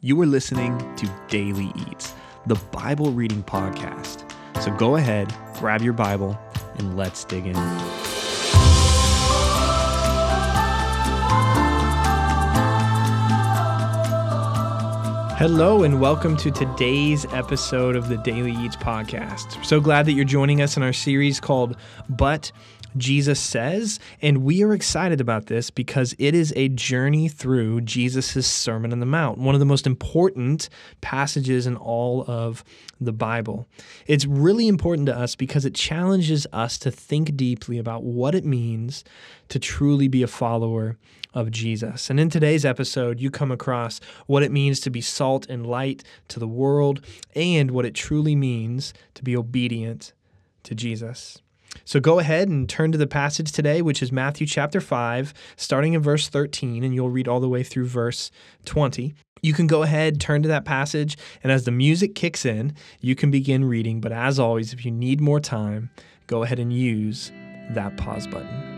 You are listening to Daily Eats, the Bible reading podcast. So go ahead, grab your Bible, and let's dig in. Hello, and welcome to today's episode of the Daily Eats podcast. So glad that you're joining us in our series called But Jesus Says. And we are excited about this because it is a journey through Jesus' Sermon on the Mount, one of the most important passages in all of the Bible. It's really important to us because it challenges us to think deeply about what it means to truly be a follower of Jesus. And in today's episode, you come across what it means to be salt and light to the world and what it truly means to be obedient to Jesus. So go ahead and turn to the passage today, which is Matthew chapter 5, starting in verse 13, and you'll read all the way through verse 20. You can go ahead, turn to that passage, and as the music kicks in, you can begin reading. But as always, if you need more time, go ahead and use that pause button.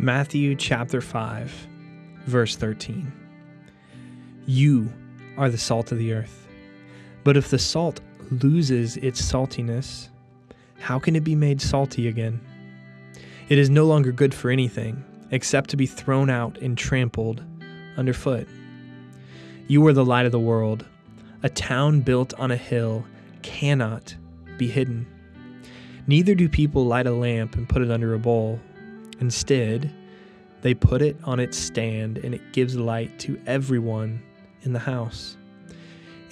Matthew chapter 5, verse 13. You are the salt of the earth. But if the salt loses its saltiness, how can it be made salty again? It is no longer good for anything except to be thrown out and trampled underfoot. You are the light of the world. A town built on a hill cannot be hidden. Neither do people light a lamp and put it under a bowl Instead, they put it on its stand and it gives light to everyone in the house.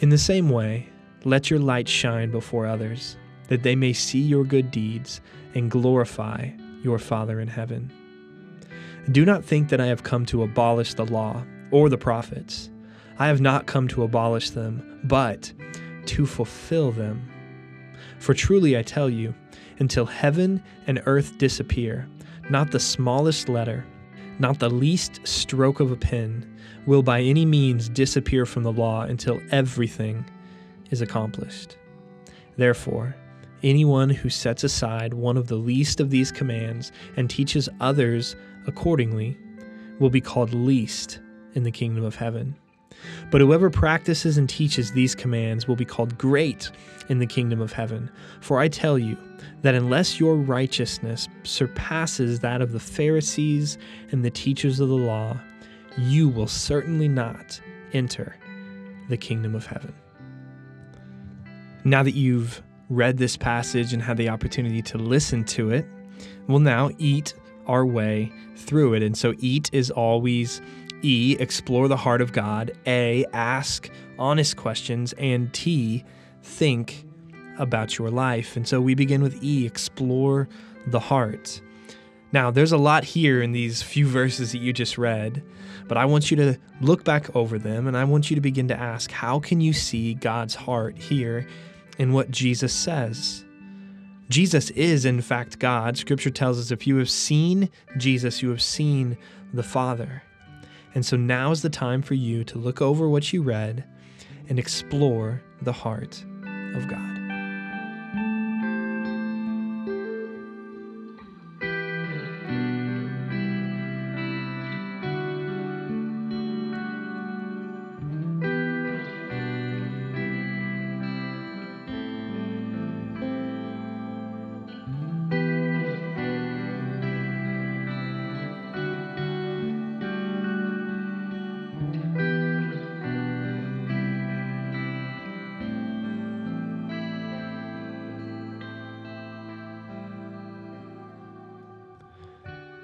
In the same way, let your light shine before others, that they may see your good deeds and glorify your Father in heaven. Do not think that I have come to abolish the law or the prophets. I have not come to abolish them, but to fulfill them. For truly I tell you, until heaven and earth disappear, not the smallest letter, not the least stroke of a pen, will by any means disappear from the law until everything is accomplished. Therefore, anyone who sets aside one of the least of these commands and teaches others accordingly will be called least in the kingdom of heaven. But whoever practices and teaches these commands will be called great in the kingdom of heaven. For I tell you that unless your righteousness surpasses that of the Pharisees and the teachers of the law, you will certainly not enter the kingdom of heaven. Now that you've read this passage and had the opportunity to listen to it, we'll now eat our way through it. And so, eat is always E, explore the heart of God. A, ask honest questions. And T, think about your life. And so we begin with E, explore the heart. Now, there's a lot here in these few verses that you just read, but I want you to look back over them and I want you to begin to ask how can you see God's heart here in what Jesus says? Jesus is, in fact, God. Scripture tells us if you have seen Jesus, you have seen the Father. And so now is the time for you to look over what you read and explore the heart of God.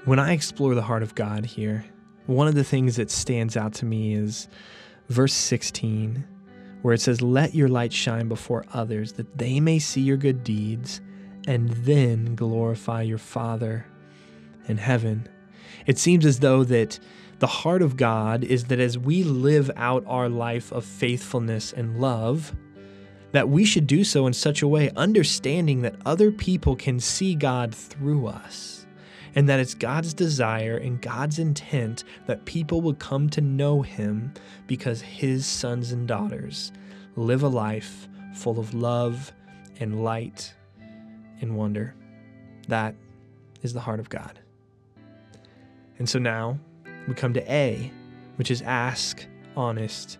When I explore the heart of God here, one of the things that stands out to me is verse 16, where it says, Let your light shine before others, that they may see your good deeds and then glorify your Father in heaven. It seems as though that the heart of God is that as we live out our life of faithfulness and love, that we should do so in such a way, understanding that other people can see God through us and that it's God's desire and God's intent that people would come to know Him because His sons and daughters live a life full of love and light and wonder. That is the heart of God. And so now we come to A, which is ask honest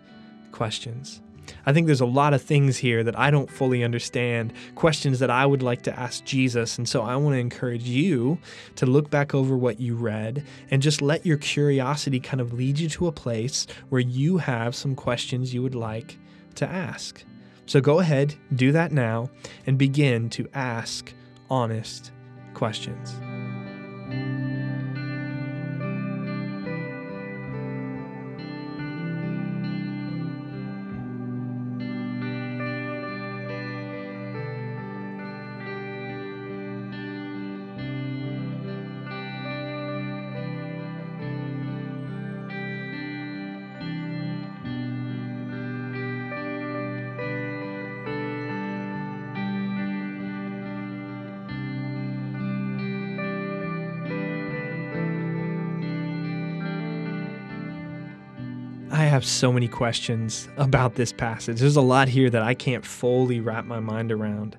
questions. I think there's a lot of things here that I don't fully understand, questions that I would like to ask Jesus. And so I want to encourage you to look back over what you read and just let your curiosity kind of lead you to a place where you have some questions you would like to ask. So go ahead, do that now, and begin to ask honest questions. I have so many questions about this passage. There's a lot here that I can't fully wrap my mind around.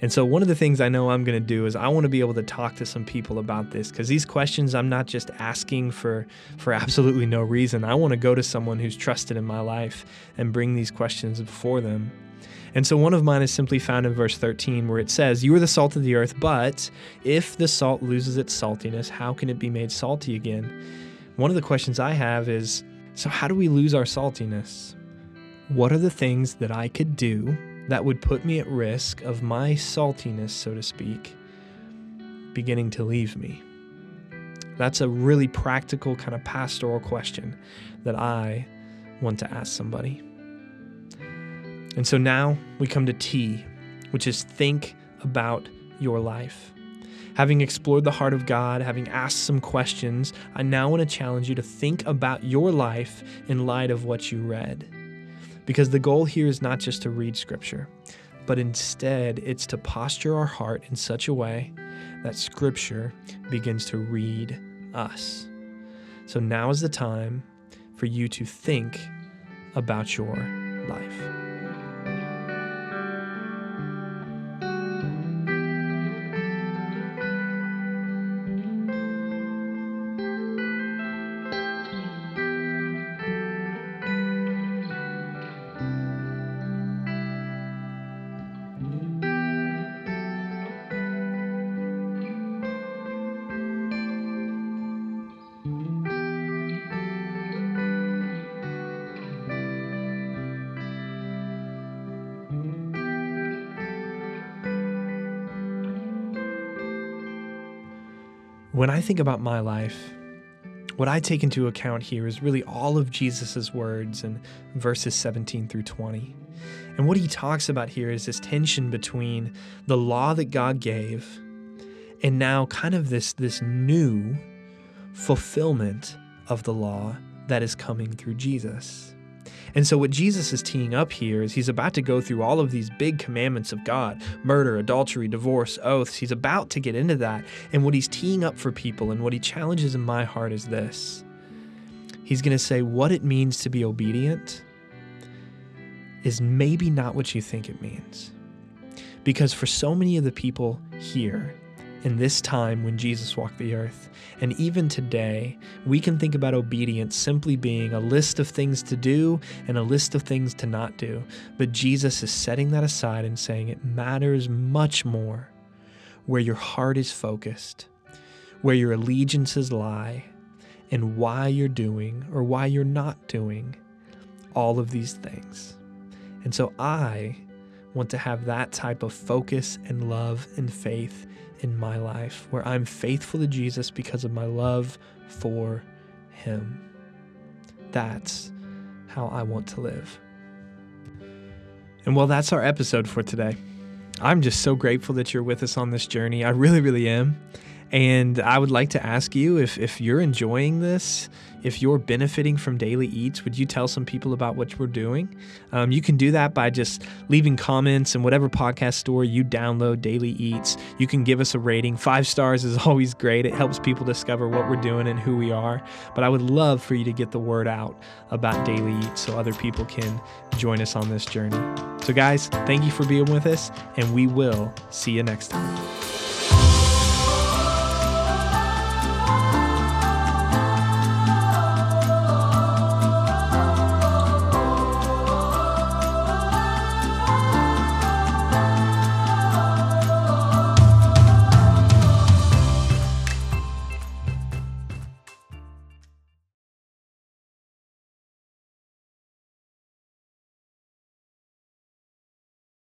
And so, one of the things I know I'm going to do is I want to be able to talk to some people about this because these questions I'm not just asking for for absolutely no reason. I want to go to someone who's trusted in my life and bring these questions before them. And so, one of mine is simply found in verse 13 where it says, You are the salt of the earth, but if the salt loses its saltiness, how can it be made salty again? One of the questions I have is, so, how do we lose our saltiness? What are the things that I could do that would put me at risk of my saltiness, so to speak, beginning to leave me? That's a really practical, kind of pastoral question that I want to ask somebody. And so now we come to T, which is think about your life. Having explored the heart of God, having asked some questions, I now want to challenge you to think about your life in light of what you read. Because the goal here is not just to read Scripture, but instead it's to posture our heart in such a way that Scripture begins to read us. So now is the time for you to think about your life. When I think about my life, what I take into account here is really all of Jesus' words in verses 17 through 20. And what he talks about here is this tension between the law that God gave and now kind of this, this new fulfillment of the law that is coming through Jesus. And so, what Jesus is teeing up here is he's about to go through all of these big commandments of God murder, adultery, divorce, oaths. He's about to get into that. And what he's teeing up for people and what he challenges in my heart is this He's going to say what it means to be obedient is maybe not what you think it means. Because for so many of the people here, in this time when Jesus walked the earth. And even today, we can think about obedience simply being a list of things to do and a list of things to not do. But Jesus is setting that aside and saying it matters much more where your heart is focused, where your allegiances lie, and why you're doing or why you're not doing all of these things. And so I want to have that type of focus and love and faith in my life where I'm faithful to Jesus because of my love for Him. That's how I want to live. And well, that's our episode for today. I'm just so grateful that you're with us on this journey. I really, really am. And I would like to ask you if, if you're enjoying this, if you're benefiting from Daily Eats, would you tell some people about what we're doing? Um, you can do that by just leaving comments in whatever podcast store you download Daily Eats. You can give us a rating. Five stars is always great. It helps people discover what we're doing and who we are. But I would love for you to get the word out about Daily Eats so other people can join us on this journey. So, guys, thank you for being with us, and we will see you next time.